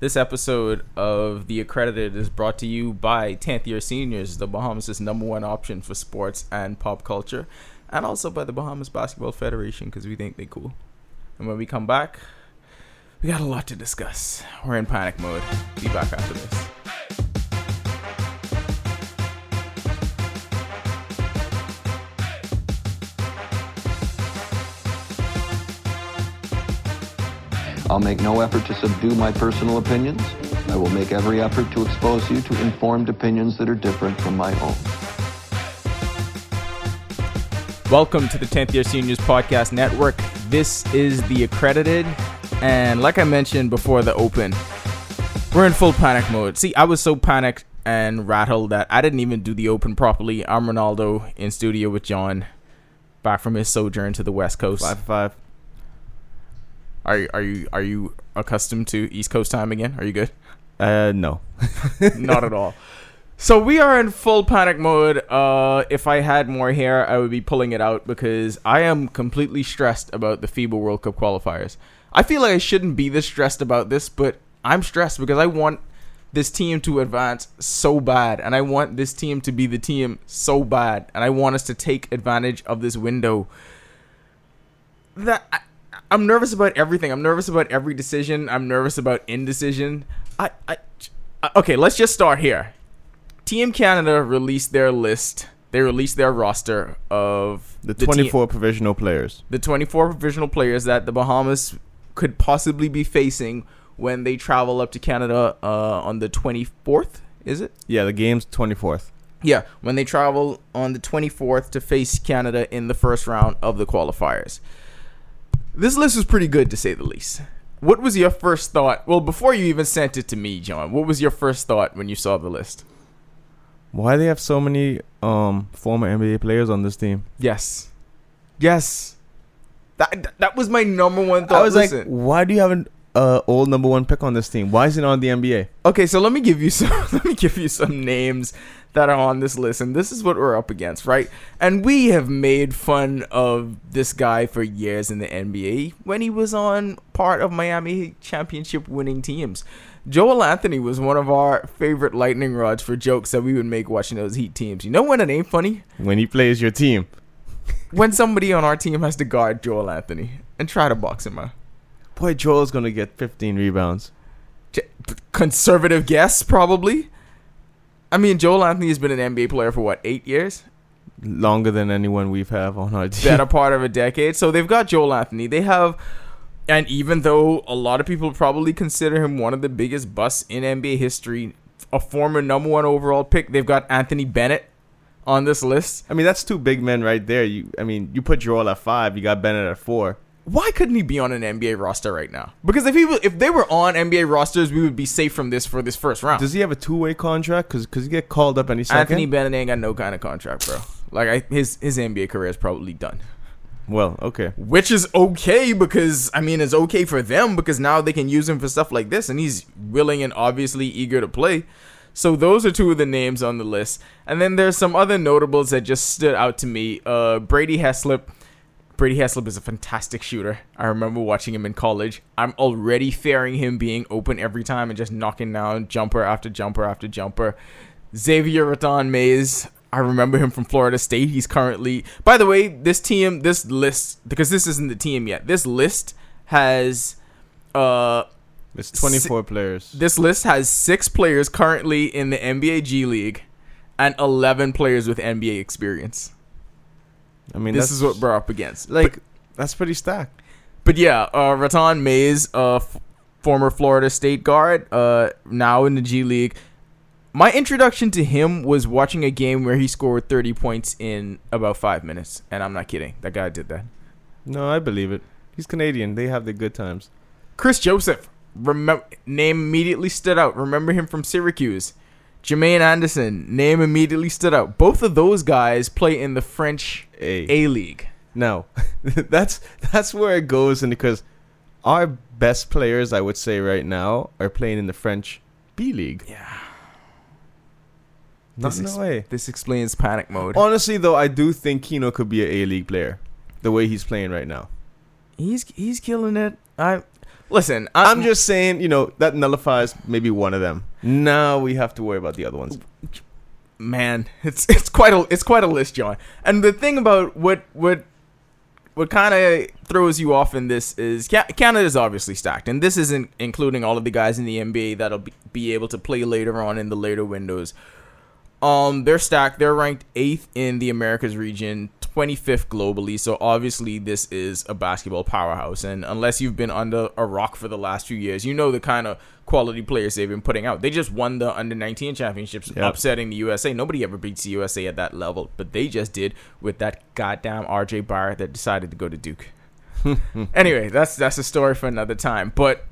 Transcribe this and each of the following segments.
This episode of The Accredited is brought to you by 10th Year Seniors, the Bahamas' number one option for sports and pop culture, and also by the Bahamas Basketball Federation because we think they're cool. And when we come back, we got a lot to discuss. We're in panic mode. Be back after this. I'll make no effort to subdue my personal opinions. I will make every effort to expose you to informed opinions that are different from my own. Welcome to the 10th Year Seniors Podcast Network. This is The Accredited. And like I mentioned before the open, we're in full panic mode. See, I was so panicked and rattled that I didn't even do the open properly. I'm Ronaldo in studio with John, back from his sojourn to the West Coast. Five five. Are you are you are you accustomed to East Coast time again? Are you good? Uh, no. Not at all. So we are in full panic mode. Uh, if I had more hair, I would be pulling it out because I am completely stressed about the FIBA World Cup qualifiers. I feel like I shouldn't be this stressed about this, but I'm stressed because I want this team to advance so bad, and I want this team to be the team so bad, and I want us to take advantage of this window. That I'm nervous about everything. I'm nervous about every decision. I'm nervous about indecision. I, I, okay, let's just start here. Team Canada released their list. They released their roster of The team- 24 provisional players. the 24 provisional players that the Bahamas could possibly be facing when they travel up to Canada uh, on the 24th. Is it? Yeah, the game's 24th. Yeah, when they travel on the 24th to face Canada in the first round of the qualifiers. This list was pretty good to say the least. What was your first thought? Well, before you even sent it to me, John, what was your first thought when you saw the list? Why do they have so many um former NBA players on this team? Yes. Yes. That that was my number one thought. I was like, why do you have an uh, old number one pick on this team? Why is it on the NBA? Okay, so let me give you some let me give you some names that are on this list and this is what we're up against, right? And we have made fun of this guy for years in the NBA when he was on part of Miami championship winning teams. Joel Anthony was one of our favorite lightning rods for jokes that we would make watching those Heat teams. You know when it ain't funny? When he plays your team. When somebody on our team has to guard Joel Anthony and try to box him out. Boy, Joel's gonna get 15 rebounds. Conservative guess, probably. I mean, Joel Anthony has been an NBA player for what, eight years? Longer than anyone we've have on our team. Better part of a decade. So they've got Joel Anthony. They have, and even though a lot of people probably consider him one of the biggest busts in NBA history, a former number one overall pick, they've got Anthony Bennett on this list. I mean, that's two big men right there. You, I mean, you put Joel at five, you got Bennett at four. Why couldn't he be on an NBA roster right now? Because if he was, if they were on NBA rosters, we would be safe from this for this first round. Does he have a two way contract? Cause, cause he get called up any second. Anthony Bennett ain't got no kind of contract, bro. Like I, his his NBA career is probably done. Well, okay. Which is okay because I mean it's okay for them because now they can use him for stuff like this and he's willing and obviously eager to play. So those are two of the names on the list. And then there's some other notables that just stood out to me. Uh Brady Heslip. Brady Heslip is a fantastic shooter. I remember watching him in college. I'm already fearing him being open every time and just knocking down jumper after jumper after jumper. Xavier Rathan-Mayes. I remember him from Florida State. He's currently, by the way, this team, this list, because this isn't the team yet. This list has, uh, It's 24 players. this list has six players currently in the NBA G League, and 11 players with NBA experience. I mean, this is what we're up against. like that's pretty stacked. But yeah, uh, Rathan-Mayes, uh, f- former Florida State guard, uh, now in the G League. My introduction to him was watching a game where he scored 30 points in about five minutes, and I'm not kidding. That guy did that. No, I believe it. He's Canadian. They have the good times. Kris Joseph, remember name immediately stood out. Remember him from Syracuse. Jermaine Anderson, name immediately stood out. Both of those guys play in the French A. A League. No, that's that's where it goes, and because our best players, I would say right now, are playing in the French B League. Yeah. Not This, ex- a way. this explains panic mode. Honestly, though, I do think Kino could be an A League player, the way he's playing right now. He's he's killing it. I Listen, I'm just saying, you know, that nullifies maybe one of them. Now we have to worry about the other ones. man, it's it's quite a it's quite a list, John. And the thing about what what what kind of throws you off in this is Ca- Canada is obviously stacked, and this isn't including all of the guys in the NBA that'll be, be able to play later on in the later windows. Um, they're stacked. They're ranked eighth in the Americas region, 25th globally. So obviously, this is a basketball powerhouse. And unless you've been under a rock for the last few years, you know the kind of quality players they've been putting out. They just won the under 19 championships, Yep. upsetting the USA. Nobody ever beats the USA at that level, but they just did with that goddamn RJ Barrett that decided to go to Duke. anyway, that's that's a story for another time. But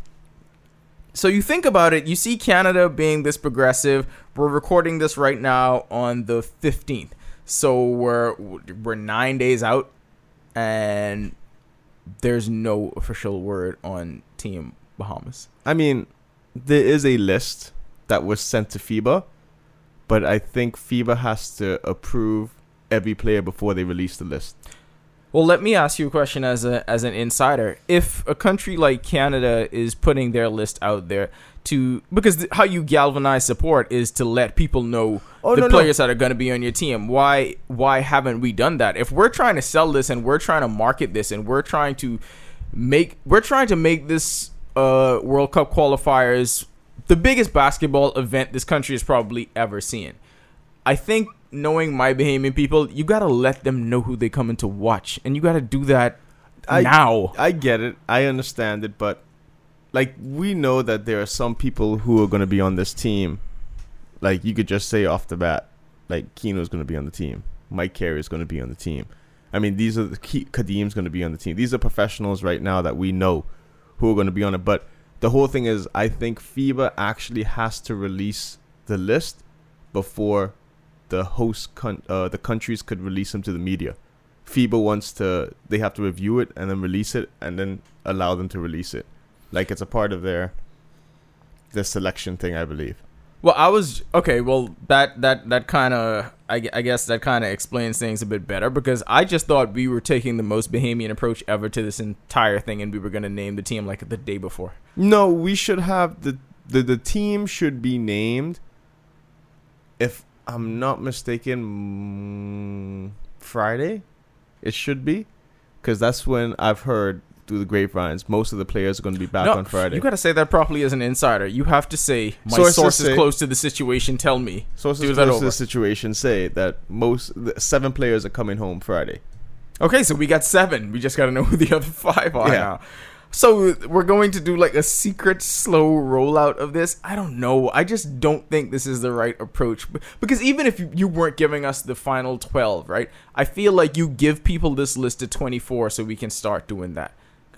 so you think about it, you see Canada being this progressive. We're recording this right now on the 15th. So we're we're 9 days out and there's no official word on team Bahamas. I mean, there is a list that was sent to FIBA, but I think FIBA has to approve every player before they release the list. Well, let me ask you a question as a as an insider. If a country like Canada is putting their list out there to because th- how you galvanize support is to let people know Oh, the no, no. players that are going to be on your team. Why why haven't we done that? If we're trying to sell this and we're trying to market this and we're trying to make we're trying to make this uh World Cup qualifiers the biggest basketball event this country has probably ever seen. I think knowing my Bahamian people, you gotta let them know who they coming to watch, and you gotta do that I- now. I get it. I understand it, but like we know that there are some people who are going to be on this team. Like you could just say off the bat, like Keno's going to be on the team. Mike Carey is going to be on the team. I mean, these are the key. Kadeem's going to be on the team. These are professionals right now that we know who are going to be on it. But the whole thing is, I think FIBA actually has to release the list before the host con- uh, the countries could release them to the media. FIBA wants to they have to review it and then release it and then allow them to release it. Like it's a part of their the selection thing, I believe. Well, I was okay. Well, that that that kind of I, I guess that kind of explains things a bit better because I just thought we were taking the most Bahamian approach ever to this entire thing, and we were gonna name the team like the day before. No, we should have the the, the team should be named if I'm not mistaken mm, Friday. It should be cuz that's when I've heard through the grapevines most of the players are going to be back no, on Friday. you got to say that properly as an insider. You have to say my Sources sources say- close to the situation tell me. Sources do close to the situation say that most the seven players are coming home Friday. Okay, so we got seven. We just got to know who the other five are Yeah. now. So we're going to do like a secret slow rollout of this. I don't know. I just don't think this is the right approach because even if you- weren't giving us the final 12, right? I feel like you give people this list of 24 so we can start doing that.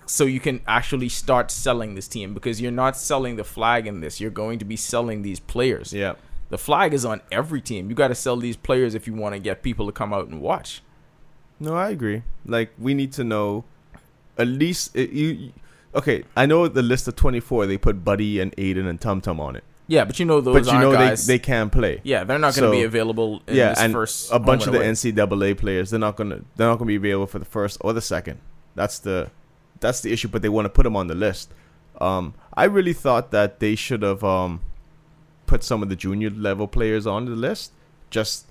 So you can actually start selling this team because you're not selling the flag in this. You're going to be selling these players. Yeah. The flag is on every team. You got to sell these players if you want to get people to come out and watch. No, I agree. Like we need to know at least it, you. Okay, I know the list of twenty four. They put Buddy and Ayton and Tum Tum on it, Yeah, but you know those but you know guys. they they can play. Yeah, they're not going to be available in yeah, this and first a bunch of the away. NCAA players, they're not gonna they're not gonna be available for the first or the second. That's the that's the issue. But they want to put them on the list. Um, I really thought that they should have um put some of the junior level players on the list just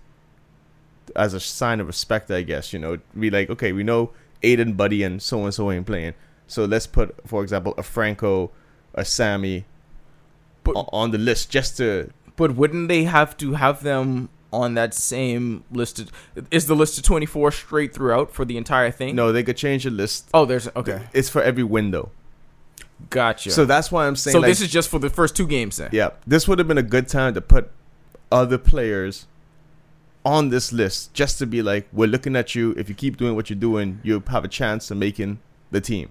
as a sign of respect, I guess. You know, be like, okay, we know Ayton, Buddy, and so and so ain't playing, so let's put, for example, a Franco, a Sammy. But- on the list just to But wouldn't they have to have them on that same list? Of, is the list of 24 straight throughout for the entire thing? no, they could change the list. Oh, there's okay. It's for every window. Gotcha. So that's why I'm saying. so like, this is just for the first two games then. yeah. This would have been a good time to put other players on this list, just to be like, we're looking at you. If you keep doing what you're doing, you have a chance of making the team,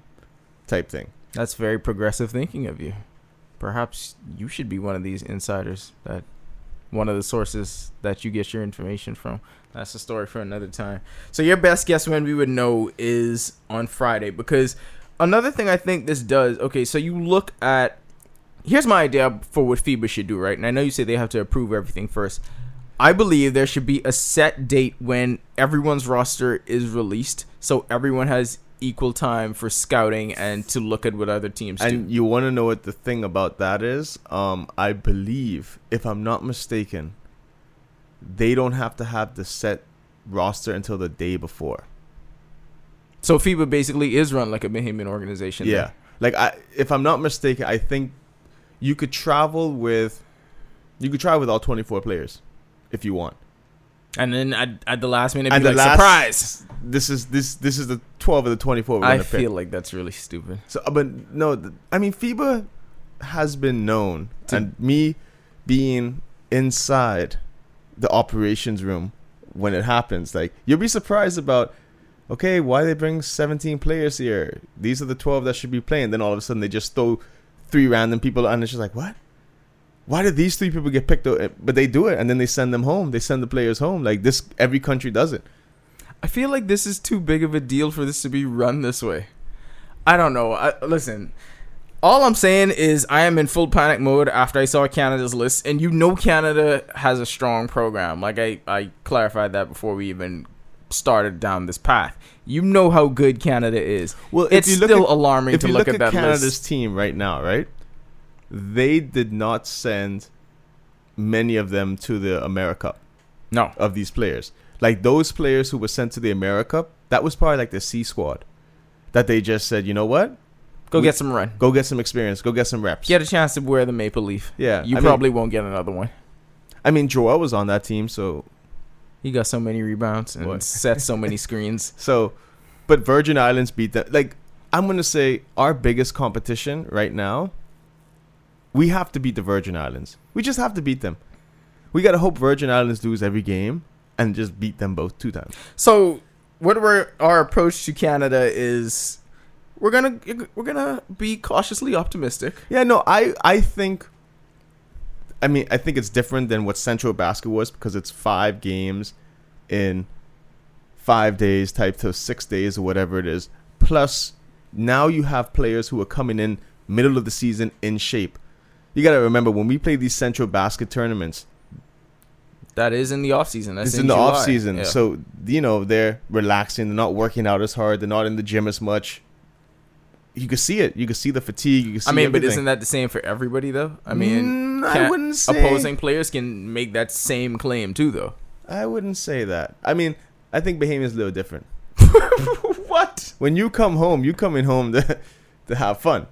type thing. That's very progressive thinking of you. Perhaps you should be one of these insiders that one of the sources that you get your information from. That's a story for another time. So your best guess when we would know is on Friday because another thing I think this does. Okay, so you look at here's my idea for what FIBA should do, right? And I know you say they have to approve everything first. I believe there should be a set date when everyone's roster is released, so everyone has equal time for scouting and to look at what other teams And do. you want to know what the thing about that is? Um, I believe, if I'm not mistaken, they don't have to have the set roster until the day before. So FIBA basically is run like a Bahamian organization. Yeah. then. Like I if I'm not mistaken, I think you could travel with you could travel with all 24 players if you want. And then at, at the last minute, be the like, last- surprise. This is this this is the 12 of the 24 I going to pick. feel like that's really stupid. So, uh, but no, th- I mean FIBA has been known, To- and me being inside the operations room when it happens, like you'll be surprised about. Okay, why they bring 17 players here? These are the 12 that should be playing. Then all of a sudden they just throw three random people, and it's just like, what? Why did these three people get picked up? Eh, but they do it, and then they send them home. They send the players home. Like this, every country does it. I feel like this is too big of a deal for this to be run this way. I don't know. I, listen, all I'm saying is I am in full panic mode after I saw Canada's list, and you know Canada has a strong program. Like I, I clarified that before we even started down this path. You know how good Canada is. Well, it's still at- alarming if to you look, look, at, at, that Canada's list. team right now, right? They did not send many of them to the America No, of these players. Like those players who were sent to the America, that was probably like the C squad. That they just said, you know what? go we- get some run. Go get some experience. Go get some reps. Get a chance to wear the maple leaf. yeah. You I mean- probably won't get another one. I mean, Joel was on that team, so He got so many rebounds and set so many screens. so. But Virgin Islands beat them. Like I'm gonna say, our biggest competition right now. We have to beat the Virgin Islands. We just have to beat them. We gotta hope Virgin Islands lose every game and just beat them both two times. So, what we're, our approach to Canada is, we're gonna we're gonna be cautiously optimistic. Yeah, no, I I think. I mean, I think it's different than what Centrobasket was because it's five games in five days, type to six days or whatever it is. Plus, now you have players who are coming in middle of the season in shape. You got to remember when we play these Centrobasket tournaments, That is in the off season. That's it's in the July. off season, Yeah. so you know they're relaxing. They're not working out as hard. They're not in the gym as much. You can see it. You can see the fatigue. You can see. I mean, but isn't that the same for everybody though? I mean, Mm, I wouldn't say- opposing players can make that same claim too, though. I wouldn't say that. I mean, I think Bahamian's a little different. what? When you come home, you coming home to have fun.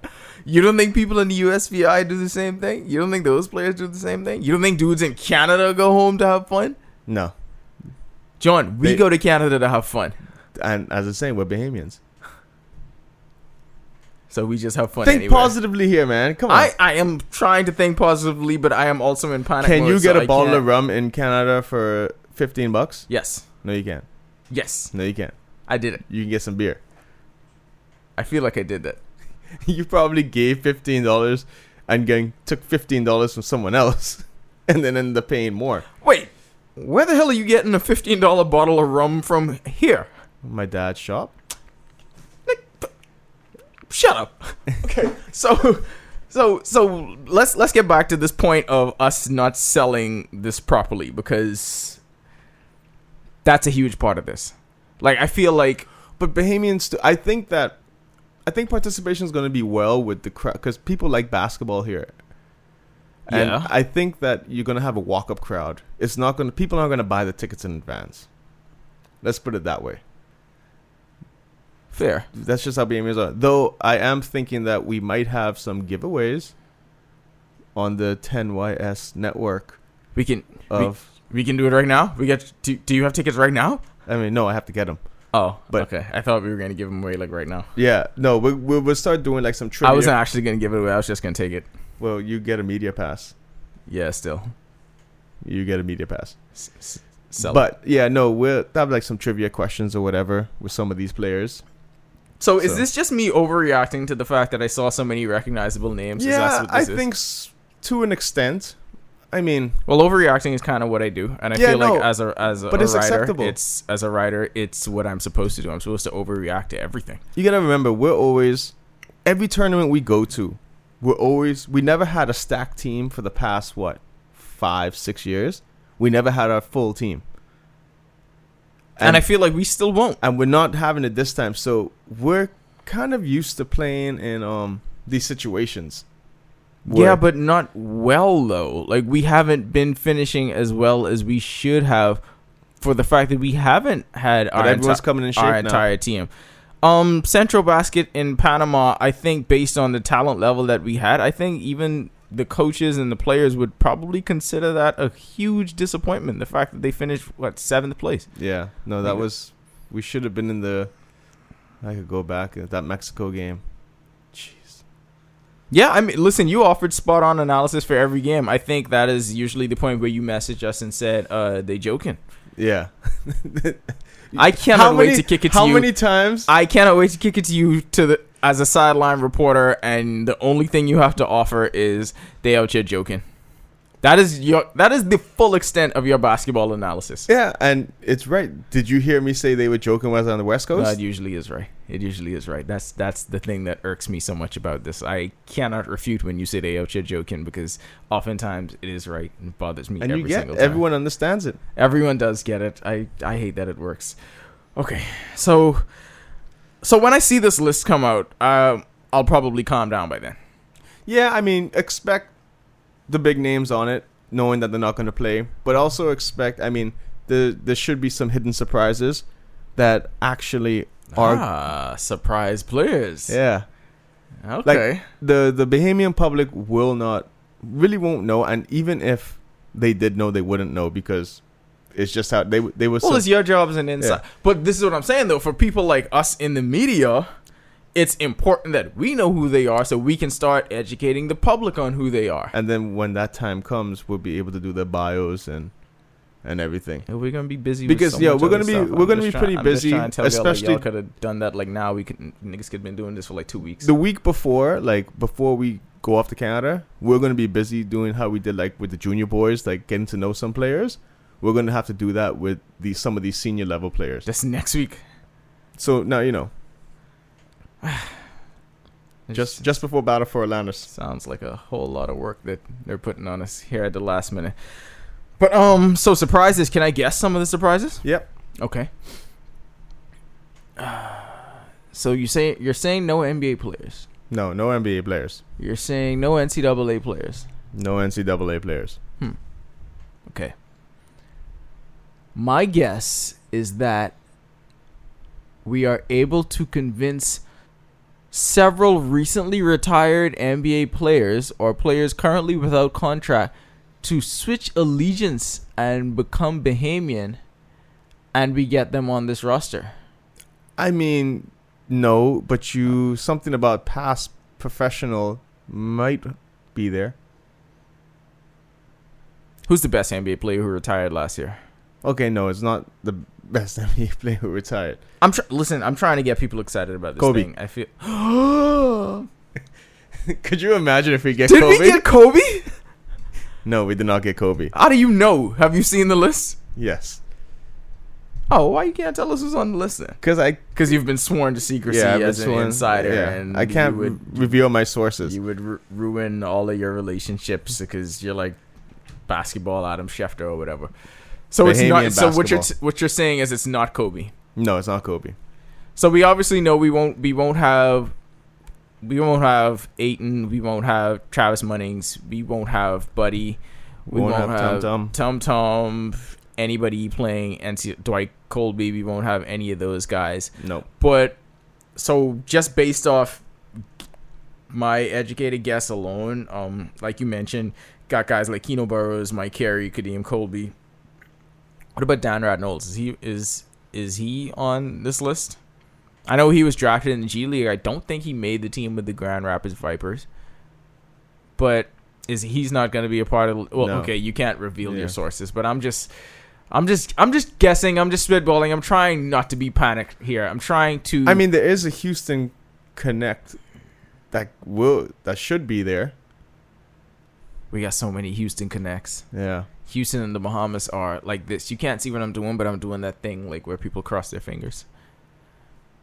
You don't think people in the USVI do the same thing? You don't think those players do the same thing? You don't think dudes in Canada go home to have fun? No, John, we They- go to Canada to have fun, and as I was saying, we're Bahamians. so we just have fun. think anyway. positively here, man. Come on. I, I am trying to think positively, but I am also in panic. Can mode, you so get a I bottle can't- of rum in Canada for fifteen bucks? Yes, No, you can't. yes, No, you can't. I did it. You can get some beer. I feel like I did that. you probably gave fifteen dollars and gang took fifteen dollars from someone else, and then ended up paying more. Wait, where the hell are you getting a fifteen dollar bottle of rum from here? My dad's shop. Shut up. Okay, so, so, so let's let's get back to this point of us not selling this properly because that's a huge part of this. Like, I feel like But Bahamians, st- I think that, I think participation is going to be well with the crowd because people like basketball here. And Yeah. I think that you're going to have a walk up crowd. It's not going to, people aren't going to buy the tickets in advance. Let's put it that way. fair. That's just how Bahamians are. Though I am thinking that we might have some giveaways on the 10YS network We can of, we can do it right now. We get. Do, do you have tickets right now? I mean, no, I have to get them. Oh, But- okay. I thought we were gonna give them away like right now. Yeah, no, we, we, we'll start doing like some trivia. I wasn't actually gonna give it away. I was just gonna take it. Well, you get a media pass. Yeah, still. You get a media pass. S- sell it. but yeah, no, we'll have like some trivia questions or whatever with some of these players. So is this just me overreacting to the fact that I saw so many recognizable names? Yeah, I is? think s- to an extent. I mean, Well, overreacting is kind of what I do, and I Yeah, feel no, like as a as a, but a it's writer, acceptable. it's as a writer, it's what I'm supposed to do. I'm supposed to overreact to everything. you gotta remember, we're always every tournament we go to, we're always we never had a stacked team for the past what five six years. We never had our full team. and, I feel like we still won't. and we're not having it this time. So we're kind of used to playing in um these situations. Yeah, but not well though. Like we haven't been finishing as well as we should have for the fact that we haven't had but our, enti- coming in shape our now. entire team. Um, Centrobasket in Panama, I think based on the talent level that we had, I think even the coaches and the players would probably consider that a huge disappointment. The fact that they finished what seventh place. Yeah, no, that was we should have been in the. I could go back at that Mexico game. Jeez. Yeah, I mean, listen, you offered spot on analysis for every game. I think that is usually the point where you messaged us and said, uh, they joking. Yeah. I cannot How wait many- to kick it to How you. How many times? I cannot wait to kick it to you to the as a sideline reporter, and the only thing you have to offer is they out here joking. That is your that is the full extent of your basketball analysis. yeah, and it's right. Did you hear me say they were joking when I was on the West Coast? That usually is right. It usually is right. That's that's the thing that irks me so much about this. I cannot refute when you say they here joking because oftentimes it is right and bothers me and every you get single time. everyone understands it. Everyone does get it. I I hate that it works. Okay, so so when I see this list come out, um, I'll probably calm down by then. Yeah, I mean, expect the big names on it, knowing that they're not going to play, but also expect. I mean, the there should be some hidden surprises that actually are. ah, surprise players. Yeah, Okay. the the Bahamian public will not really won't know, and even if they did know, they wouldn't know because it's just how they they were. well, so, it's your job as an insight. But this is what I'm saying though. For people like us in the media, it's important that we know who they are so we can start educating the public on who they are. and then when that time comes, we'll be able to do their bios and and everything. And we're gonna be busy Because, with so yeah, we're gonna be- stuff. we're I'm gonna be pretty I'm busy, trying to y'all, like, especially- could have done that like now. We could niggas could have been doing this for like two weeks. The week before, like before we go off to Canada, we're gonna be busy doing how we did like with the junior boys, like getting to know some players. We're gonna have to do that with these some of these senior level players. That's next week. So now you know, just just before Battle for Atlantis. Sounds like a whole lot of work that they're putting on us here at the last minute. But um, so surprises. Can I guess some of the surprises? Yep. Okay. So you say you're saying no NBA players. No, no NBA players. You're saying no NCAA players. No NCAA players. Okay. My guess is that we are able to convince several recently retired NBA players or players currently without contract to switch allegiance and become Bahamian and we get them on this roster. I mean, no, but you something about past professional might be there. Who's the best NBA player who retired last year? Okay, no, it's not the best NBA player who retired. I'm tr- listen. I'm trying to get people excited about this Kobe. thing. I feel. Could you imagine if we get Kobe? Did Kobe? we get Kobe? No, we did not get Kobe. How do you know? Have you seen the list? Yes, Oh, why you can't tell us who's on the list then? because I Because you've been sworn to secrecy yeah as an sworn- insider, yeah, and I can't would, reveal my sources. you would ru- ruin all of your relationships because you're like basketball Adam Schefter or whatever. So it's not. Bahamian So what you're t- what you're saying is it's not Kobe. no, it's not Kobe. So we obviously know we won't we won't have we won't have Ayton, we won't have Travis Munnings, we won't have Buddy, we Won't won't, have have Tum Tum Tum, anybody playing NC Dwight Coleby, we won't have any of those guys. No, But so just based off my educated guess alone, um, like you mentioned, got guys like Keno Burrows, Mike Carey, Kadeem Coleby. What about Dan Radnolds? Is he is is he on this list? I know he was drafted in the G League. I don't think he made the team with the Grand Rapids Vipers. But is he's not going to be a part of? Well, No. okay, you can't reveal Yeah. your sources, but I'm just, I'm just, I'm just guessing. I'm just spitballing. I'm trying not to be panicked here. I'm trying to. I mean there is a Houston connect that will that should be there. we got so many Houston connects. Yeah, Houston and the Bahamas are like this. You can't see what I'm doing, but I'm doing that thing like where people cross their fingers.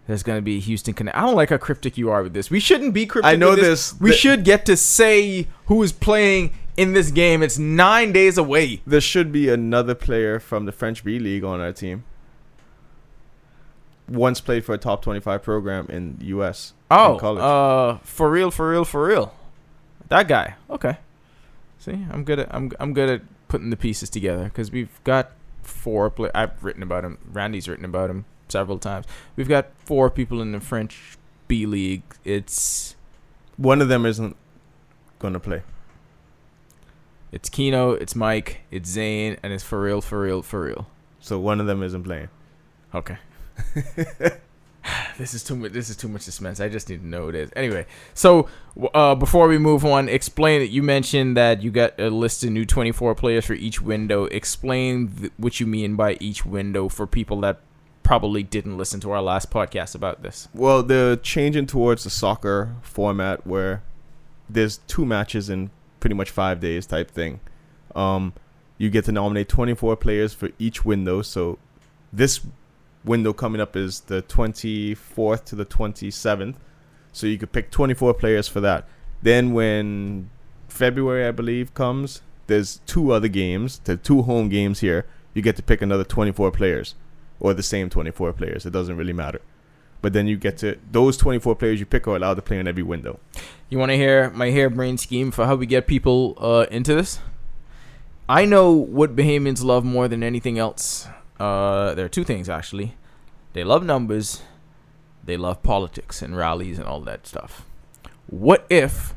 There's gonna be a Houston connect. I don't like how cryptic you are with this. We shouldn't be cryptic. I know with this. We Th- should get to say who is playing in this game. It's nine days away. there should be another player from the French B League on our team. once played for a top 25 program in the U.S. Oh, college. uh, for real, for real, for real. That guy. Okay. See, I'm good at I'm I'm good at putting the pieces together because we've got four. Play- I've written about him. Randy's written about him several times. We've got four people in the French B League. It's One of them isn't going to play. it's Kino, it's Mike, it's Zane, and it's for real, for real, for real. So one of them isn't playing. Okay. this is too much. This is too much suspense. I just need to know what it is. Anyway, so uh, before we move on, explain it. You mentioned that you got a list of new 24 players for each window. Explain th- what you mean by each window for people that probably didn't listen to our last podcast about this. Well, they're changing towards the soccer format where there's two matches in pretty much five days type thing. Um, you get to nominate 24 players for each window. So this window coming up is the 24th to the 27th. So you could pick 24 players for that. Then when February, I believe, comes, there's two other games, the two home games here. You get to pick another 24 players or the same 24 players. It doesn't really matter. But then you get to those 24 players you pick are allowed to play in every window. You want to hear my harebrained scheme for how we get people uh, into this? I know what Bahamians love more than anything else. Uh, there are two things actually. They love numbers. They love politics and rallies and all that stuff. What if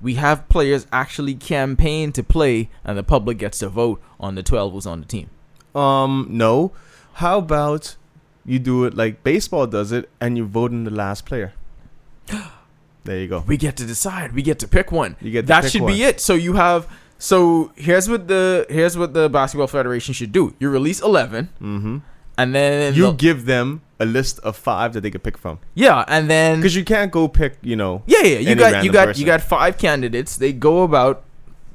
we have players actually campaign to play and the public gets to vote on the 12 who's on the team? Um, no. How about you do it like baseball does it and you vote in the last player? There you go. We get to decide. We get to pick one. You get to that should one. be it. So you have. So here's what the here's what the basketball federation should do. You release 11, Mm-hmm. and then You give them a list of five that they could pick from. yeah, and then Because you can't go pick, you know. yeah, yeah, you got you got person. you got five candidates. They go about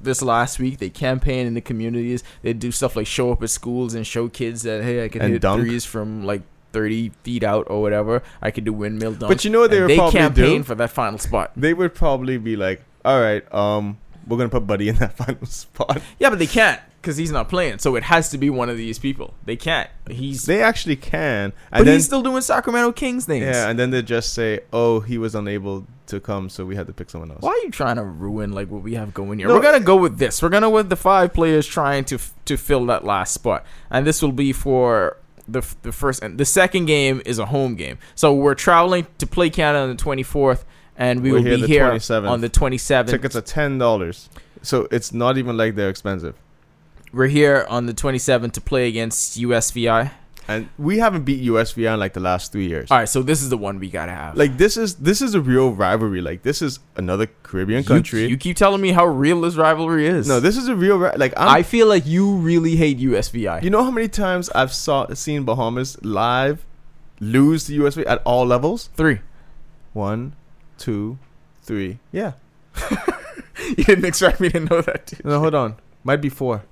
this last week. They campaign in the communities. They do stuff like show up at schools and show kids that hey, I can And hit dunk. threes from like. 30 feet out or whatever I could do windmill dunks But you know what they would they probably campaign do? for that final spot They would probably be like, all right, um, we're going to put Buddy in that final spot. yeah but they can't because he's not playing so it has to be one of these people they can't he's They actually can. And but then, he's still doing Sacramento Kings things. yeah, and then they just say, oh, he was unable to come, so we had to pick someone else. Why are you trying to ruin like what we have going here? No, We're gonna go with this. We're gonna with the five players trying to f- to fill that last spot, and this will be for the the first and the second game is a home game. So we're traveling to play Canada on the twenty fourth, and we We're will here be the here 27th. on the twenty seventh. Tickets are $10. So it's not even like they're expensive. We're here on the twenty seventh to play against USVI. And we haven't beat USVI in like the last three years. All right, so this is the one we gotta have. Like this is this is a real rivalry. Like this is another Caribbean country. You, you keep telling me how real this rivalry is. no, this is a real ri- like I'm, I feel like you really hate USVI. You know how many times I've saw seen Bahamas live lose to USVI at all levels? Three. One, two, three. Yeah. You didn't expect me to know that. Dude. No, hold on. Might be four.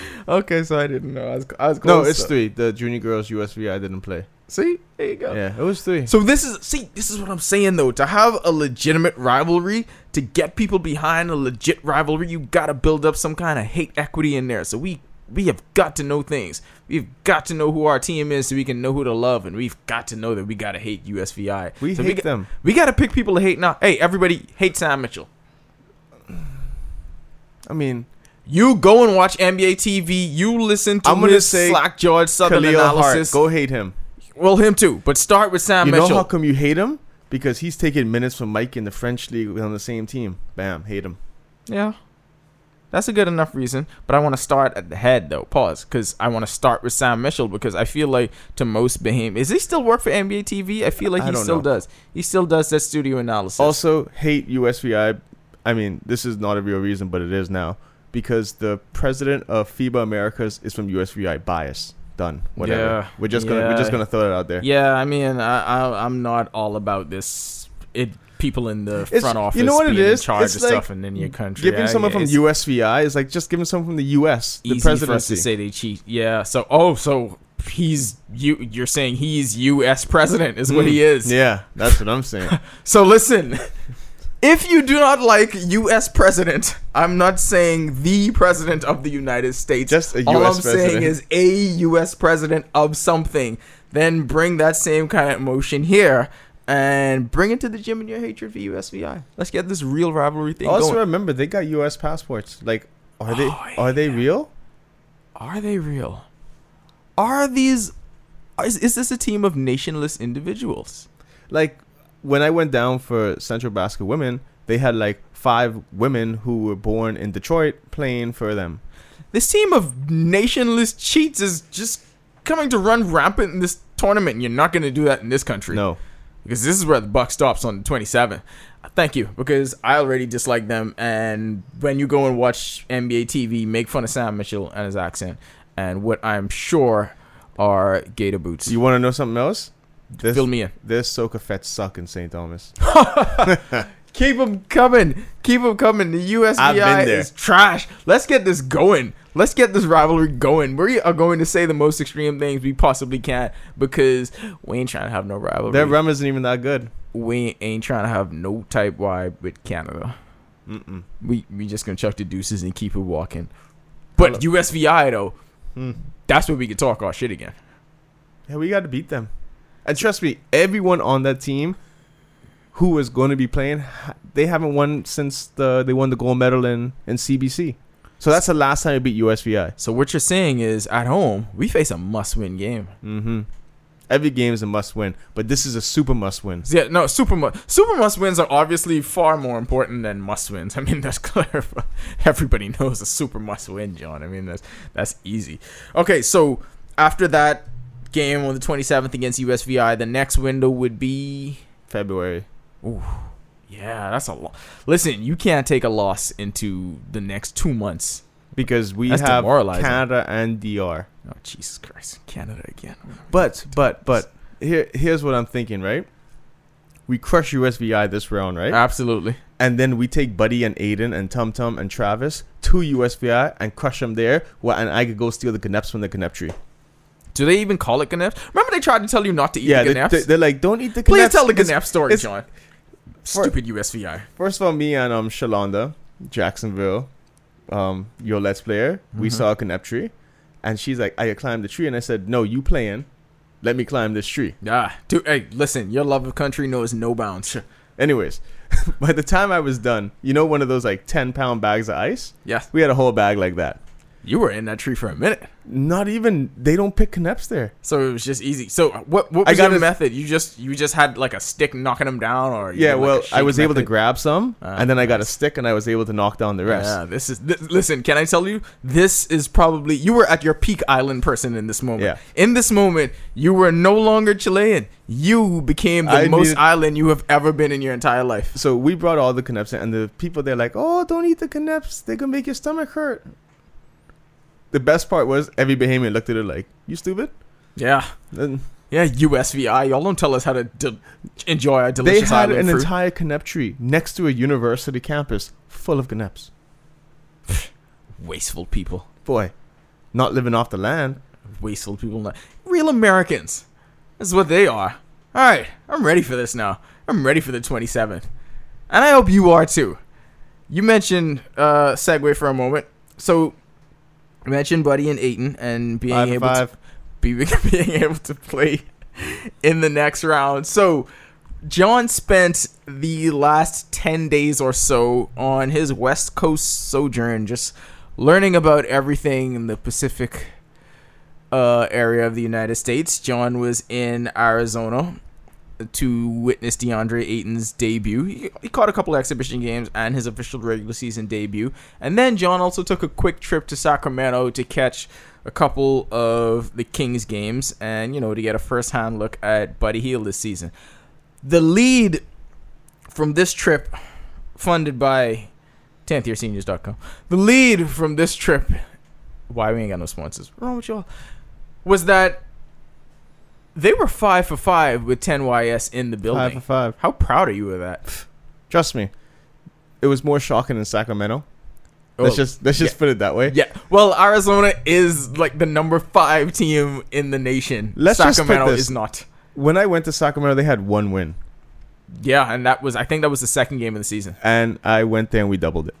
Okay, so I didn't know. I was, I was No, it's though. three. The junior girls USV I didn't play. See, there you go. Yeah, it was three. So this is see, this is what I'm saying though. To have a legitimate rivalry, to get people behind a legit rivalry, you gotta build up some kind of hate equity in there. So we we have got to know things. We've got to know who our team is, so we can know who to love, and we've got to know that we gotta hate USVI. We so hate we, them. We gotta pick people to hate now. Hey, everybody, hate Sam Mitchell. I mean, You go and watch NBA TV. You listen to I'm gonna his say Slack George Southern Khalil Hart, analysis. go hate him. well, him too, but start with Sam you Mitchell. know how come you hate him? Because he's taking minutes from Mike in the French league on the same team. Bam, hate him. Yeah. That's a good enough reason, but I want to start at the head though. Pause, because I want to start with Sam Mitchell because I feel like to most Baham, is he still work for NBA TV? I feel like I he still know. does. He still does that studio analysis. Also, hate USVI. I mean, this is not a real reason, but it is now because the president of FIBA Americas is from USVI. Bias. Done. Whatever. Yeah, We're just gonna we're just gonna throw it out there. yeah, I mean, I, I I'm not all about this. It people in the It's- front office you know what it is? in charge It's of like stuff and in your country. Giving I- someone from USVI is like just giving someone from the US the easy for us to say they cheat. Yeah. So oh, so he's you. You're saying he's U.S. president is what Mm, he is. Yeah, that's what I'm saying. So listen, if you do not like U.S. president, I'm not saying the president of the United States. Just a All I'm saying is a U.S. president of something. then bring that same kind of emotion here and bring it to the gym in your hatred for USVI. Let's get this real rivalry thing Also going. remember they got U.S. passports. Like, are they Oh, are they real? Are they real? Are these? Is, is this a team of nationless individuals? Like when I went down for Centrobasket Women, they had like five women who were born in Detroit playing for them. This team of nationless cheats is just coming to run rampant in this tournament. And you're not going to do that in this country. No, because this is where the buck stops on the 27th. Thank you, because I already dislike them. And when you go and watch NBA TV, make fun of Sam Mitchell and his accent, and what I'm sure are Gator boots. you want to know something else? This Fill me in. this soca fets suck in St. Thomas. Keep them coming. Keep them coming. The I've USVI been there. is trash. Let's get this going. Let's get this rivalry going. We are going to say the most extreme things we possibly can because we ain't trying to have no rivalry. Their rum isn't even that good. we ain't trying to have no type vibe with Canada. Mm-mm. We we just gonna chuck the deuces and keep it walking. But USVI though, Hmm. that's where we can talk our shit again. Yeah, we got to beat them. And trust me, everyone on that team who is going to be playing, they haven't won since the they won the gold medal in in CBC. So that's the last time we beat USVI. So what you're saying is, at home we face a must-win game. Mm-hmm. Every game is a must win, but this is a super must win. Yeah, no, super mu- super must wins are obviously far more important than must wins. I mean, that's clear. Everybody knows a super must win, John. I mean, that's that's easy. Okay, so after that game on the 27th against USVI, the next window would be February. Ooh, yeah, that's a lot. Listen, you can't take a loss into the next two months. Because we That's have. Canada and DR. Oh Jesus Christ, Canada again. Oh, but but but here here's what I'm thinking, right? We crush USVI this round, right? Absolutely. and then we take Buddy and Ayton and Tum Tum and Travis to USVI and crush them there. Well, and I could go steal the Gneps from the Gnep tree. Do they even call it Gneps? Remember they tried to tell you not to eat Yeah, the Gneps? they, they're like, don't eat the Please tell the Gnep story, it's- John. For- Stupid USVI. First of all, me and um Shalonda, Jacksonville, um, your Let's Player, we Mhm. saw a Gnep tree, and she's like, I climbed the tree, and I said, No, you playing? Let me climb this tree. Ah, dude, hey, listen, your love of country knows no bounds. Anyways, by the time I was done, you know, one of those like ten pound bags of ice. Yes, We had a whole bag like that. You were in that tree for a minute, Not even they don't pick Gneps there. so it was just easy. So what? What I was got your it- method? You just you just had like a stick knocking them down, or Yeah, like, well, a I was able to grab some, Ah, and then I got a stick, and I was able to knock down the rest. Yeah, this is th- listen. Can I tell you? This is probably you were at your peak island person in this moment. Yeah. In this moment, you were no longer Chilean. You became the I most needed- island you have ever been in your entire life. So we brought all the Kneps in, and the people they're like, "Oh, don't eat the Kneps; they can make your stomach hurt." The best part was every Bahamian looked at her like, "You stupid." Yeah. Yeah, USVI. Y'all don't tell us how to de- enjoy our delicious they had island an fruit. entire Knep tree next to a university campus full of Kneps. Wasteful people. Boy, not living off the land. Wasteful people. Not- Real Americans. This is what they are. All right, I'm ready for this now. I'm ready for the 27th, and I hope you are too. You mentioned uh, segue for a moment. So, mentioned Buddy and Ayton and being Five able five. to be, being able to play in the next round. So, John spent the last 10 days or so on his West Coast sojourn, just learning about everything in the Pacific uh, area of the United States. John was in Arizona to witness DeAndre Ayton's debut. He, he caught a couple of exhibition games and his official regular season debut. And then John also took a quick trip to Sacramento to catch a couple of the Kings games and, you know, to get a first hand look at Buddy Hield this season. The lead from this trip, funded by 10thyearseniors.com, the lead from this trip, why we ain't got no sponsors, what's wrong with y'all, was that they were 5 for 5 with 10YS in the building. Five for five. How proud are you of that? Trust me, it was more shocking in Sacramento. Let's Oh, just let's just yeah. put it that way. Yeah, well, Arizona is like the number five team in the nation. Let's Sacramento is not. When I went to Sacramento, they had one win, Yeah, and that was I think that was the second game of the season. and I went there and we doubled it.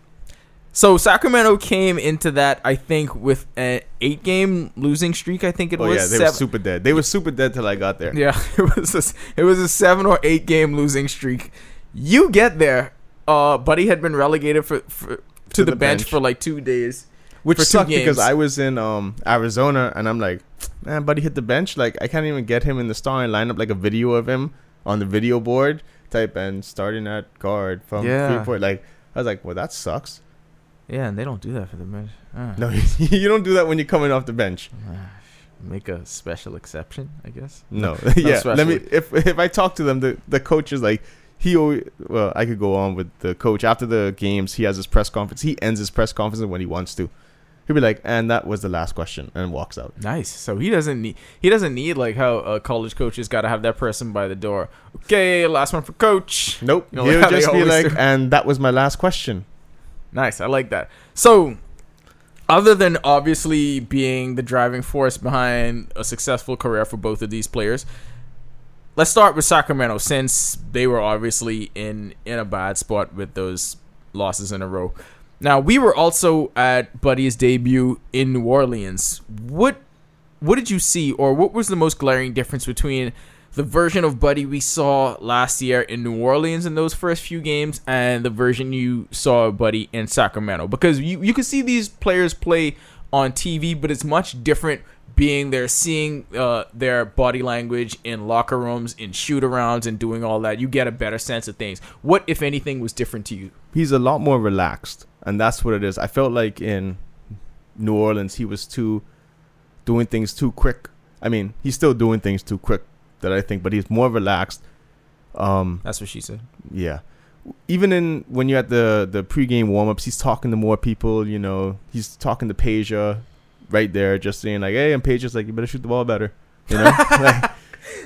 So Sacramento came into that, I think, with an eight-game losing streak. I think it Oh was. yeah, they Seven- were super dead. They were super dead till I got there. Yeah, it was a, it was a seven or eight game losing streak. You get there, uh, Buddy had been relegated for, for to, the, the bench. bench. for like two days. Which sucked because. I was in um Arizona and I'm like, man, buddy hit the bench. Like I can't even get him in the starting lineup. Like a video of him on the video board type and starting at guard from Yeah. Freeport. Like I was like, well, that sucks. Yeah, and they don't do that for the bench. Ah, No, you don't do that when you're coming off the bench. make a special exception, I guess. No, yeah. Let me if if I talk to them, the the coach is like he. Always, well, I could go on with the coach after the games. He has his press conference. He ends his press conference when he wants to. He'll be like, and that was the last question, and walks out. Nice. So he doesn't need he doesn't need like how uh, college coaches got to have that person by the door. Okay, last one for coach. Nope. You know, He'll just be like, do. and that was my last question. Nice. I like that. So, other than obviously being the driving force behind a successful career for both of these players, let's start with Sacramento since they were obviously in in a bad spot with those losses in a row. Now, we were also at Buddy's debut in New Orleans. What what did you see or what was the most glaring difference between the version of Buddy we saw last year in New Orleans in those first few games and the version you saw Buddy in Sacramento because you you can see these players play on TV but it's much different being there seeing uh, their body language in locker rooms in shoot arounds and doing all that you get a better sense of things what if anything was different to you He's a lot more relaxed, and that's what it is. I felt like in New Orleans, he was too doing things too quick. I mean, he's still doing things too quick that I think, but he's more relaxed. Um, that's what she said yeah. Even in when you're at the the pregame warmups, he's talking to more people. You know, he's talking to Peja right there, just saying like, "Hey," and Peja's like, "You better shoot the ball better." You know, like,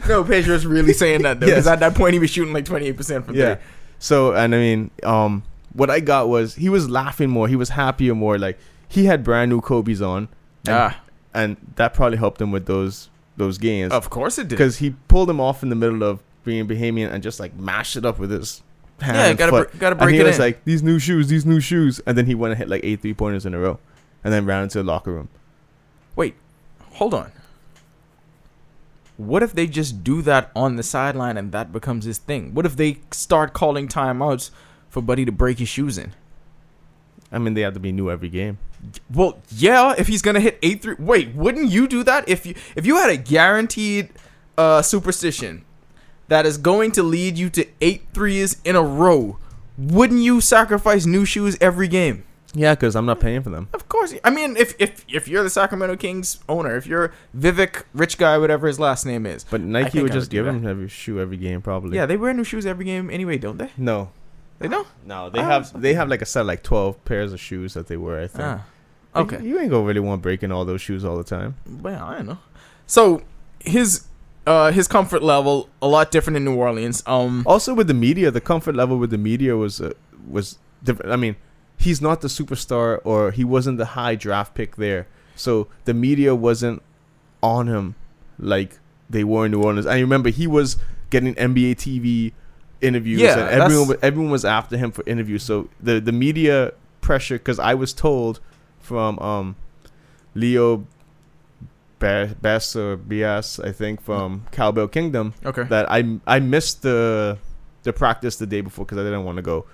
no Pedro's really saying that though because Yes. at that point he was shooting like 28% from yeah. three So and I mean, um, what I got was he was laughing more. He was happier more. Like he had brand new Kobe's on, and, ah and that probably helped him with those those games of course it did because he pulled him off in the middle of being Bahamian and just like mashed it up with his hand. Yeah, and gotta br- gotta And break he it was in. like these new shoes, these new shoes, and then he went and hit like eight three pointers in a row, and then ran into the locker room. Wait, hold on. What if they just do that on the sideline and that becomes his thing? What if they start calling timeouts for Buddy to break his shoes in? I mean, they have to be new every game. Well, yeah, if he's gonna hit eight three. Wait, wouldn't you do that if you if you had a guaranteed uh, superstition that is going to lead you to eight threes in a row? Wouldn't you sacrifice new shoes every game? Yeah, because I'm not paying for them. Of course. I mean, if if if you're the Sacramento Kings owner, if you're Vivek, rich guy, whatever his last name is, But Nike would just would give him every shoe every game, probably. yeah, they wear new shoes every game anyway, don't they? No, They don't. no, they have they have like a set of, like twelve pairs of shoes that they wear. I think. Ah, Like, okay. you ain't gonna really want breaking all those shoes all the time. Well, I don't know. So his uh his comfort level a lot different in New Orleans. Um, Also, with the media, the comfort level with the media was uh, was different. I mean, he's not the superstar, or he wasn't the high draft pick there, so the media wasn't on him like they were in New Orleans. I remember he was getting NBA TV interviews, Yeah, and everyone everyone was after him for interviews. So the the media pressure, because I was told from um Leo. Bass or Bias, I think, from Cowbell Kingdom, okay. that I I missed the the practice the day before because I didn't want to go.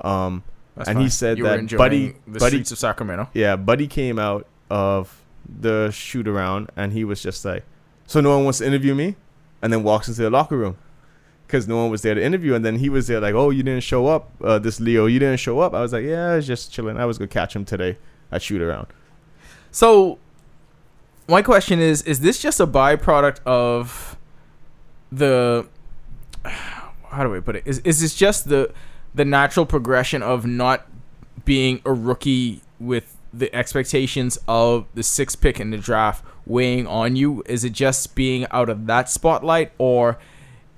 Um, That's and he said you that Buddy- the Buddy- streets of Sacramento. yeah, Buddy came out of the shoot around and he was just like, "So no one wants to interview me," and then walks into the locker room because no one was there to interview. And then he was there like, "Oh, you didn't show up, uh, this Leo, you didn't show up." I was like, "Yeah, I was just chilling. I was gonna catch him today at shoot around." So, my question is: Is this just a byproduct of the? How do I put it? Is is this just the the natural progression of not being a rookie with the expectations of the sixth pick in the draft weighing on you? Is it just being out of that spotlight, or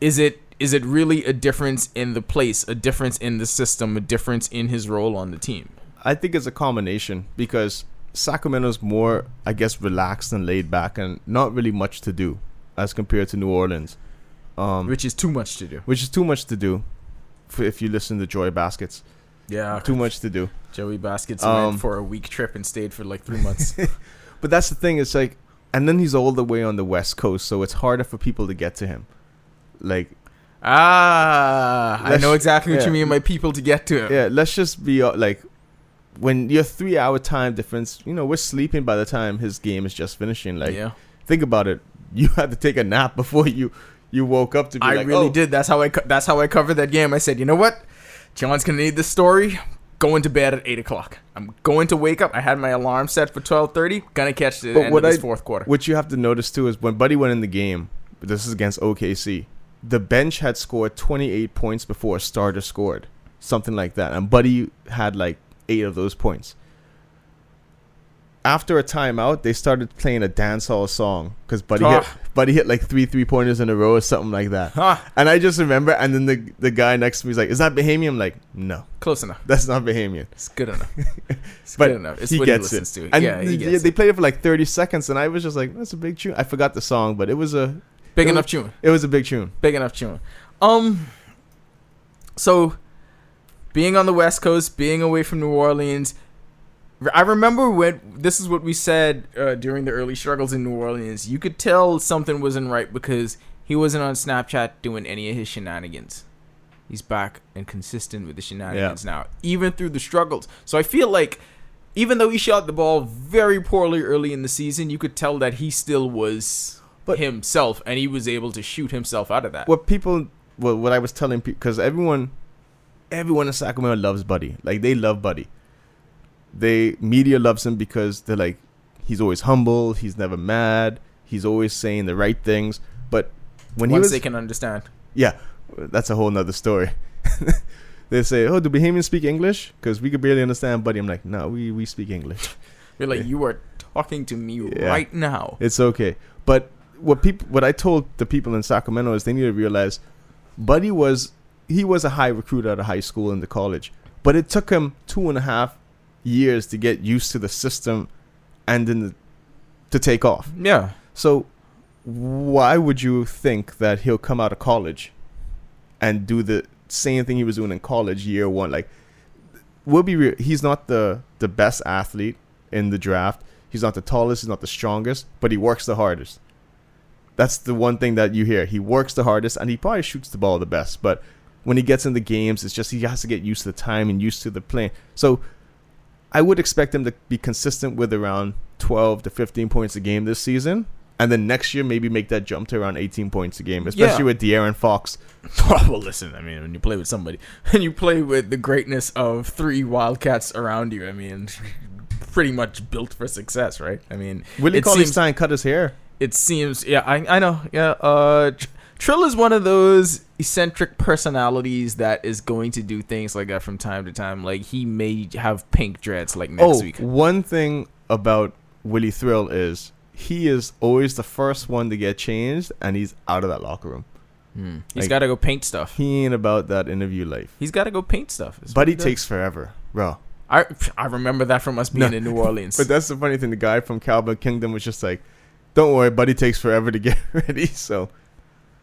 is it is it really a difference in the place, a difference in the system, a difference in his role on the team? I think it's a combination because Sacramento's more, I guess, relaxed and laid back and not really much to do as compared to New Orleans, um, which, is too much to do. Which is too much to do. If you listen to Joey Baskets, Yeah, too much to do. Joey Baskets Um, went for a week trip and stayed for like three months. But that's the thing. It's like, and then he's all the way on the west coast, so it's harder for people to get to him. Like, ah, I Let's- know exactly what yeah. you mean My people to get to him. yeah, let's just be uh, like, when your three hour time difference, you know, we're sleeping by the time his game is just finishing. Like, yeah. think about it. You had to take a nap before you you woke up to be I like, really oh, did. That's how I. Co- that's how I covered that game. I said, you know what, John's gonna need this story. Going to bed at eight o'clock. I'm going to wake up. I had my alarm set for twelve thirty. Gonna catch the But end what of this I- fourth quarter. What you have to notice too is when Buddy went in the game, this is against OKC, the bench had scored 28 points before a starter scored, something like that, and Buddy had like eight of those points. After a timeout, they started playing a dancehall song because Buddy hit, Ah. Buddy hit like three three pointers in a row or something like that. Huh, And I just remember, and then the the guy next to me is like, "Is that Bahamian?" I'm like, "No, close enough. that's not Bahamian." It's good enough. It's But good enough. It's he what gets he listens it. to. And yeah, he gets they it. played it for like 30 seconds, and I was just like, "That's a big tune." I forgot the song, but it was a Big it enough was- tune. it was a big tune. Big enough tune. Um. So, being on the West Coast, being away from New Orleans, I remember when this is what we said uh, during the early struggles in New Orleans. You could tell something wasn't right because he wasn't on Snapchat doing any of his shenanigans. He's back and consistent with the shenanigans now, even through the struggles. So I feel like, even though he shot the ball very poorly early in the season, you could tell that he still was But- himself, and he was able to shoot himself out of that. What people, what what I was telling people, because everyone, everyone in Sacramento loves Buddy. Like they love Buddy. They media loves him because they're like, he's always humble. He's never mad. He's always saying the right things. But when he was, they can understand. yeah, that's a whole nother story. they say, "Oh, do Bahamians speak English?" Because we could barely understand Buddy. I'm like, no, we we speak English. You're like, Yeah. you are talking to me Yeah. right now. It's okay. But what people what I told the people in Sacramento is they need to realize Buddy was he was a high recruit out of high school into college. But it took him two and a half years to get used to the system and then the, to take off. Yeah. So why would you think that he'll come out of college and do the same thing he was doing in college year one? Like, we'll be real. He's not the the best athlete in the draft. He's not the tallest. He's not the strongest. But he works the hardest. That's the one thing that you hear. He works the hardest, and he probably shoots the ball the best. But when he gets in the games, it's just he has to get used to the time and used to the playing. So I would expect him to be consistent with around 12 to 15 points a game this season. And then next year, maybe make that jump to around 18 points a game, especially Yeah. with De'Aaron Fox. well, listen. I mean, when you play with somebody and you play with the greatness of three Wildcats around you, I mean, pretty much built for success, right? I mean, Willie Cauley Stein cut his hair. It seems yeah I, I know yeah uh Tr- trill is one of those eccentric personalities that is going to do things like that from time to time like he may have pink dreads like next oh, week one thing about Willie Thrill is he is always the first one to get changed, and he's out of that locker room. Hmm. He's like- got to go paint stuff He ain't about that interview life. he's got to go paint stuff But he does. takes forever, bro. I, I remember that from us being No. in New Orleans But that's the funny thing. The guy from Cowbell Kingdom was just like, "Don't worry, buddy takes forever to get ready." So,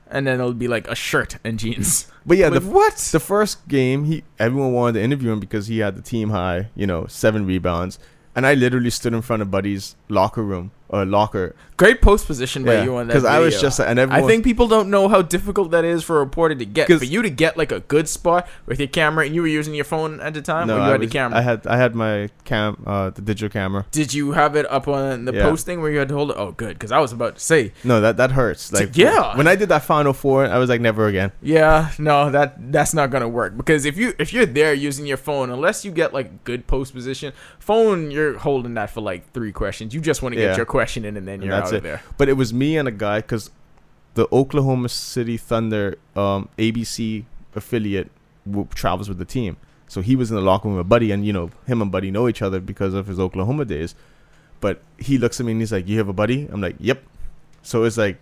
and then it'll be like a shirt and jeans. But yeah, Like, the what? the first game, he everyone wanted to interview him because he had the team high, you know, seven rebounds, and I literally stood in front of Buddy's locker room or locker great post position by Yeah, you on that because I was just and I think people don't know how difficult that is for a reporter to get. For you to get like a good spot with your camera, and you were using your phone at the time, no, or you I, had was- the camera. I had I had my cam, uh, the digital camera. Did you have it up on the Yeah. posting where you had to hold it? Oh, good, because I was about to say, No, that that hurts. Like yeah. when I did that Final Four, I was like, never again. yeah, no, that that's not gonna work because if you if you're there using your phone, unless you get like good post position, phone you're holding that for like three questions. You just want to Yeah. get your question in, and then you're that's out it. there. But it was me and a guy because the Oklahoma City Thunder um, ABC affiliate w- travels with the team. So he was in the locker room with Buddy, and you know him and Buddy know each other because of his Oklahoma days. But he looks at me and he's like, "You have a buddy?" I'm like, "Yep." So it's like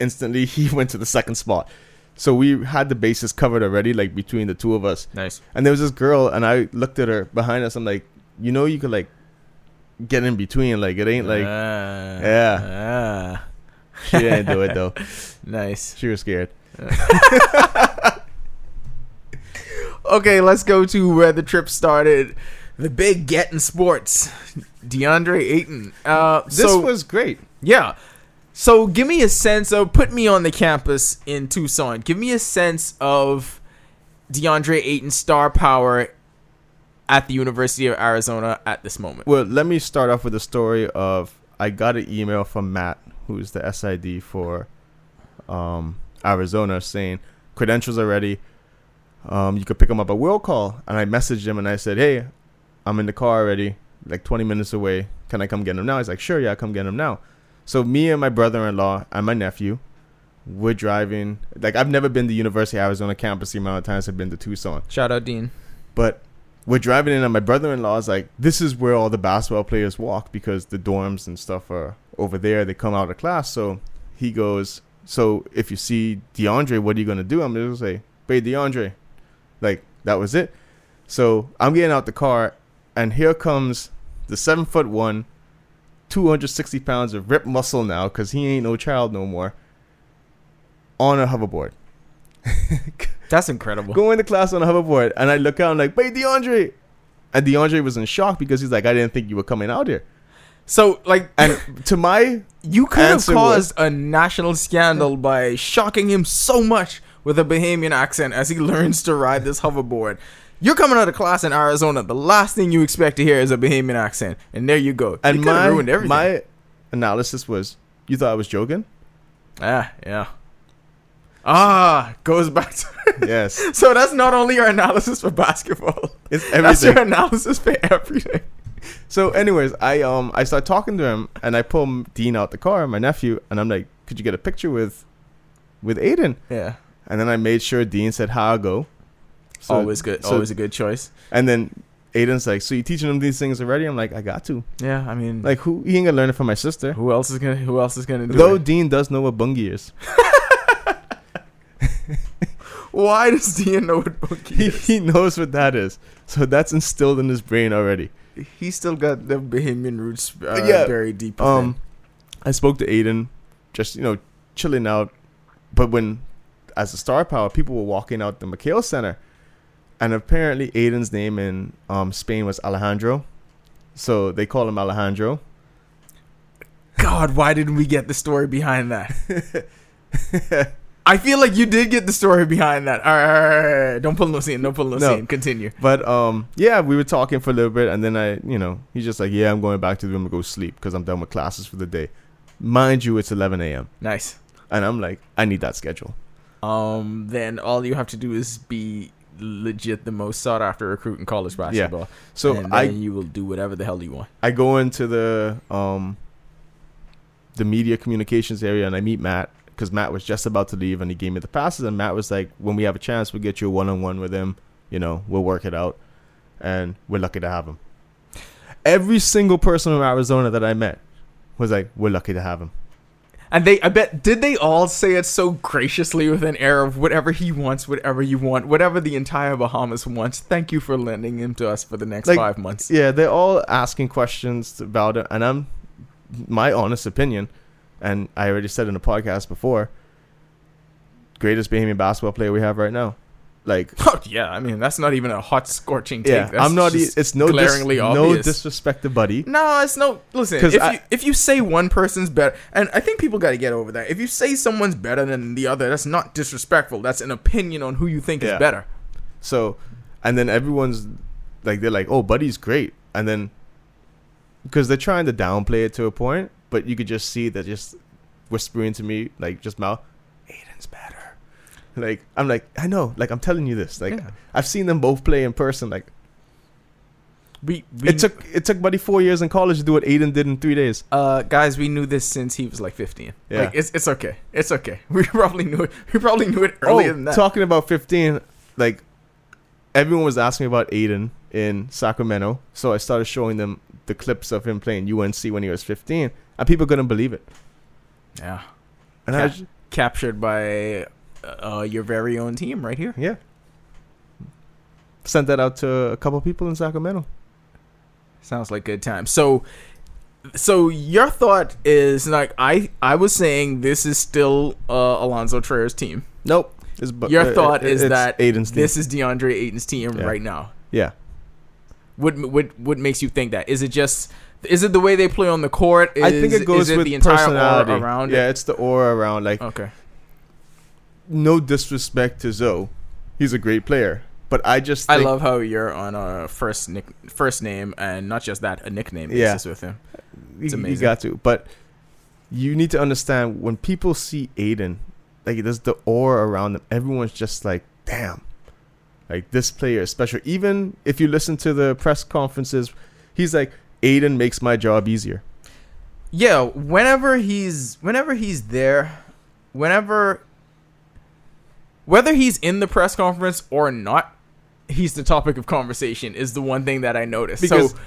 instantly he went to the second spot. So we had the bases covered already, like between the two of us. Nice. And there was this girl, and I looked at her behind us. I'm like, you know, you could like get in between. Like it ain't like Ah, Yeah. ah, she didn't do it though. nice. She was scared. Okay, let's go to where the trip started. the big get in sports, DeAndre Ayton. Uh, This so, was great. yeah. So give me a sense of put me on the campus in Tucson. Give me a sense of DeAndre Ayton's star power at the University of Arizona at this moment. Well, let me start off with a story of I got an email from Matt, who's the SID for um, Arizona, saying credentials are ready. Um, you could pick him up at will call, and I messaged him and I said, "Hey, I'm in the car already, like 20 minutes away. Can I come get him now?" He's like, "Sure, yeah, come get him now." So me and my brother-in-law and my nephew, we're driving. Like I've never been to University of Arizona campus the amount of times I've been to Tucson. Shout out Dean. But we're driving in, and my brother-in-law is like, "This is where all the basketball players walk because the dorms and stuff are over there. They come out of class." So he goes, "So if you see DeAndre, what are you gonna do?" I'm gonna say, "Hey, DeAndre," like that was it. So I'm getting out the car, and here comes the seven foot one, 260 pounds of ripped muscle now, cause he ain't no child no more. On a hoverboard. That's incredible. going to class on a hoverboard, and I look out and like, "Hey, DeAndre," and DeAndre was in shock because he's like, "I didn't think you were coming out here." So like And to my You could have caused a national scandal by shocking him so much with a Bahamian accent as he learns to ride this hoverboard. You're coming out of class in Arizona. The last thing you expect to hear is a Bahamian accent, and there you go. and you my ruined everything. my analysis was, you thought I was joking? ah, yeah. Ah, goes back to. yes, so that's not only your analysis for basketball. it's That's your analysis for everything. So, anyways, I um I start talking to him, and I pull Dean out the car, my nephew, and I'm like, "Could you get a picture with, with Ayton?" Yeah, And then I made sure Dean said, "How I go." So- always good. so- always a good choice. And then Ayton's like, "So you teaching him these things already?" I'm like, "I got to." Yeah, I mean, Like, who he ain't gonna learn it from my sister. who else is gonna? Who else is gonna do Though it? Dean does know what bungie is. Why does Dean know what book he is? he knows what that is. So that's instilled in his brain already. He still got the Bahamian roots uh, Yeah. buried deep. Um, I spoke to Ayton, just you know, chilling out. But when, as a star power, people were walking out the McKale Center, and apparently Ayton's name in um, Spain was Alejandro, so they call him Alejandro. God, why didn't we get the story behind that? I feel like you did get the story behind that. All right, all right, all right, don't pull no scene. Don't pull no, No. scene. Continue. But um, yeah, we were talking for a little bit, and then I, you know, he's just like, "Yeah, I'm going back to the room to go sleep because I'm done with classes for the day." Mind you, it's 11 a.m. Nice. and I'm like, I need that schedule. Um, then all you have to do is be legit the most sought after recruit in college basketball. Yeah. So and then I you will do whatever the hell you want. I go into the um the media communications area and I meet Matt because Matt was just about to leave and he gave me the passes and Matt was like, when we have a chance, we'll get you a one on one with him. You know, we'll work it out, and we're lucky to have him. Every single person from Arizona that I met was like, we're lucky to have him. And they, I bet, did they all say it so graciously with an air of whatever he wants, whatever you want, whatever the entire Bahamas wants. Thank you for lending him to us for the next Like, five months. Yeah, they're all asking questions about it, and I'm my honest opinion, and I already said in the podcast before, greatest Bahamian basketball player we have right now. Like, Oh, yeah, I mean that's not even a hot scorching take. yeah, That's I'm not. e- It's no dis- glaringly no disrespect to Buddy. No, it's no. Listen, if I- you if you say one person's better, and I think people got to get over that. If you say someone's better than the other, that's not disrespectful. That's an opinion on who you think Yeah. is better. So, and then everyone's like, they're like, "Oh, Buddy's great," and then because they're trying to downplay it to a point, but you could just see that just whispering to me, like just mouth, Ayton's better. Like I'm like, I know, like I'm telling you this. Like Yeah. I've seen them both play in person. Like We, we it took it took Buddy four years in college to do what Ayton did in three days. uh guys, we knew this since he was like 15. Yeah. Like it's it's okay. It's okay. We probably knew it. We probably knew it earlier oh, than that. talking about 15, like everyone was asking about Ayton in Sacramento, so I started showing them the clips of him playing UNC when he was 15, and people couldn't believe it. yeah. And I was, Captured by uh, your very own team right here. yeah, sent that out to a couple people in Sacramento. Sounds like good time. So so your thought is like I I was saying this is still uh, Alonzo Trier's team. Nope. It's, Your uh, thought it- is that Ayton's team. this is DeAndre Ayton's team Yeah. right now. yeah, What what what makes you think that? Is it just is it the way they play on the court? Is, I think it goes is it with the entire personality. aura around yeah, it. it's the aura around. Like, Okay. no disrespect to Zoe, he's a great player, but I just I love how you're on a first nick first name and not just that a nickname Yeah. basis with him. you, you amazing. got to. But you need to understand when people see Ayton, like there's the aura around them. Everyone's just like, damn, like this player is special. Even if you listen to the press conferences, he's like, Ayton makes my job easier. Yeah, whenever he's whenever he's there, whenever whether he's in the press conference or not, he's the topic of conversation is the one thing that I noticed. Because- so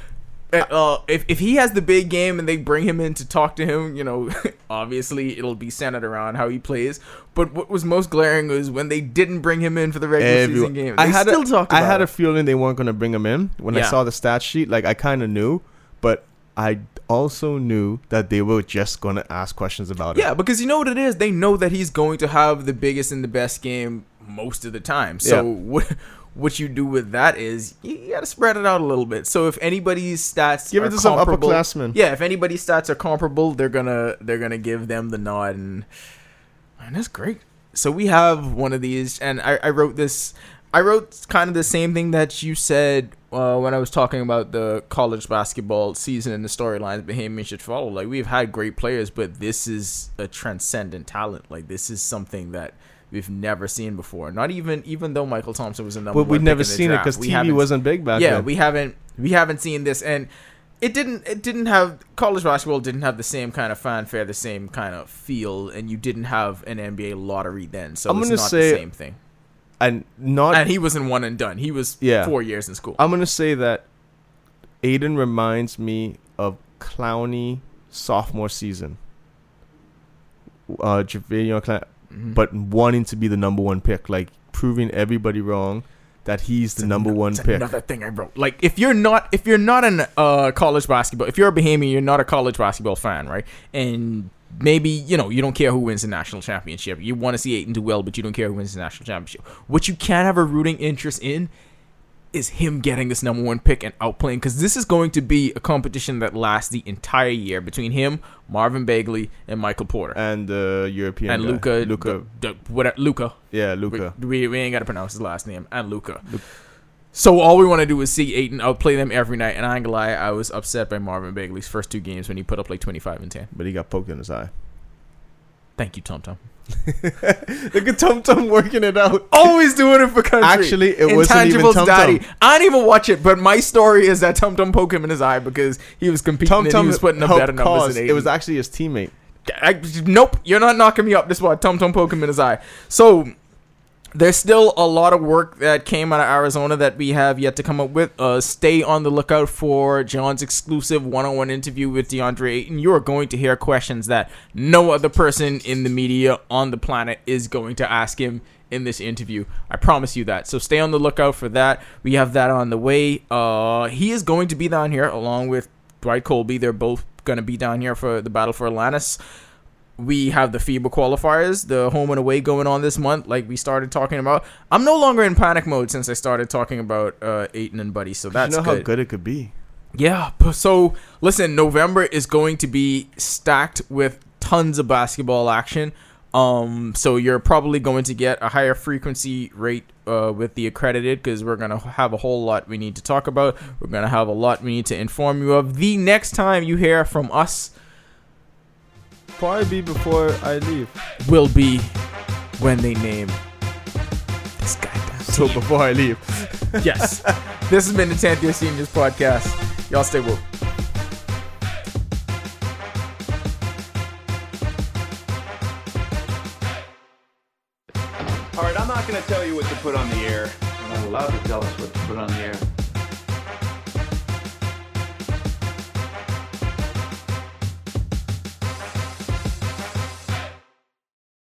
uh, if, if he has the big game and they bring him in to talk to him, you know, obviously it'll be centered around how he plays. But what was most glaring was when they didn't bring him in for the regular Everyone- season game. They I had still a, I had a feeling they weren't going to bring him in when I saw the stat sheet. Like I kind of knew, but I also knew that they were just going to ask questions about it. Yeah, because you know what it is. They know that he's going to have the biggest and the best game most of the time. So Yeah. what what you do with that is you got to spread it out a little bit. So if anybody's stats Give are it to some upperclassmen. yeah, if anybody's stats are comparable, they're gonna they're gonna give them the nod, and and that's great. So we have one of these, and I, I wrote this. I wrote kind of the same thing that you said uh, when I was talking about the college basketball season and the storylines Bahamian should follow. Like we've had great players, but this is a transcendent talent. Like this is something that we've never seen before. Not even even though Mychal Thompson was a number but one we'd never seen it because TV wasn't big back yeah, then. Yeah, we haven't we haven't seen this, and it didn't it didn't have college basketball didn't have the same kind of fanfare, the same kind of feel, and you didn't have an NBA lottery then, so I'm it's gonna not say- the same thing. and not And he wasn't one and done. He was Yeah. four years in school. I'm gonna say that Ayton reminds me of Clowney sophomore season. Uh, Jadeveon Clown, Mhm. but wanting to be the number one pick, like proving everybody wrong that he's the It's number one pick. Another thing I wrote. Like if you're not if you're not an uh college basketball if you're a Bahamian, you're not a college basketball fan, right? And maybe you know you don't care who wins the national championship. You want to see Ayton do well, but you don't care who wins the national championship. What you can have a rooting interest in is him getting this number one pick and outplaying because this is going to be a competition that lasts the entire year between him, Marvin Bagley, and Michael Porter. and the European and. Luka, Luka, d- d- whatever, Luka, yeah, Luka. we, we, we ain't got to pronounce his last name. And Luka. So all we want to do is see Ayton outplay them every night. And I ain't gonna lie, I was upset by Marvin Bagley's first two games when he put up like 25 and 10. But he got poked in his eye. Thank you, Tum Tum. Look at Tum Tum working it out. Always doing it for country. Actually, it wasn't even Tum daddy. I didn't even watch it, but my story is that Tum Tum poked him in his eye because he was competing Tum and Tum he was putting up better numbers It was actually his teammate. I, nope, you're not knocking me up. This one, Tum Tum poke him in his eye. So there's still a lot of work that came out of Arizona that we have yet to come up with. Uh, stay on the lookout for John's exclusive one-on-one interview with DeAndre Ayton. You are going to hear questions that no other person in the media on the planet is going to ask him in this interview. I promise you that. So stay on the lookout for that. We have that on the way. Uh, he is going to be down here along with Dwight Coleby. They're both going to be down here for the battle for Atlantis we have the FIBA qualifiers, the home and away going on this month, like we started talking about. I'm no longer in panic mode since I started talking about uh, Ayton and Buddy, so that's you know good. how good it could be. Yeah. So listen, November is going to be stacked with tons of basketball action. Um, so you're probably going to get a higher frequency rate uh, with the accredited because we're gonna have a whole lot we need to talk about. We're gonna have a lot we need to inform you of. The next time you hear from us Probably be before I leave. will be when they name this goddamn So team. before I leave. yes. This has been the 10th Year Seniors podcast. Y'all stay woke. All right, I'm not going to tell you what to put on the air. You're not allowed to tell us what to put on the air.